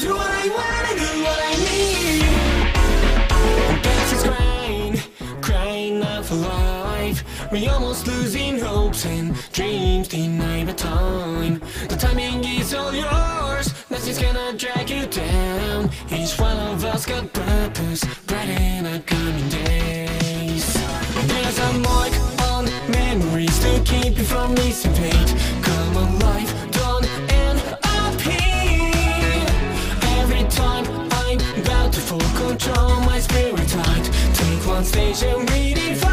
Do what I wanna do what I need. Guess it's crying, crying out for life. We almost losing hopes and dreams denied by time. The timing is all yours, nothing's gonna drag you down. Each one of us got purpose, bright in our coming days. There's a mark on memories to keep you from missing fate control my spirit tight Take one stage and redefine